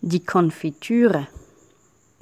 Die Konfitüre.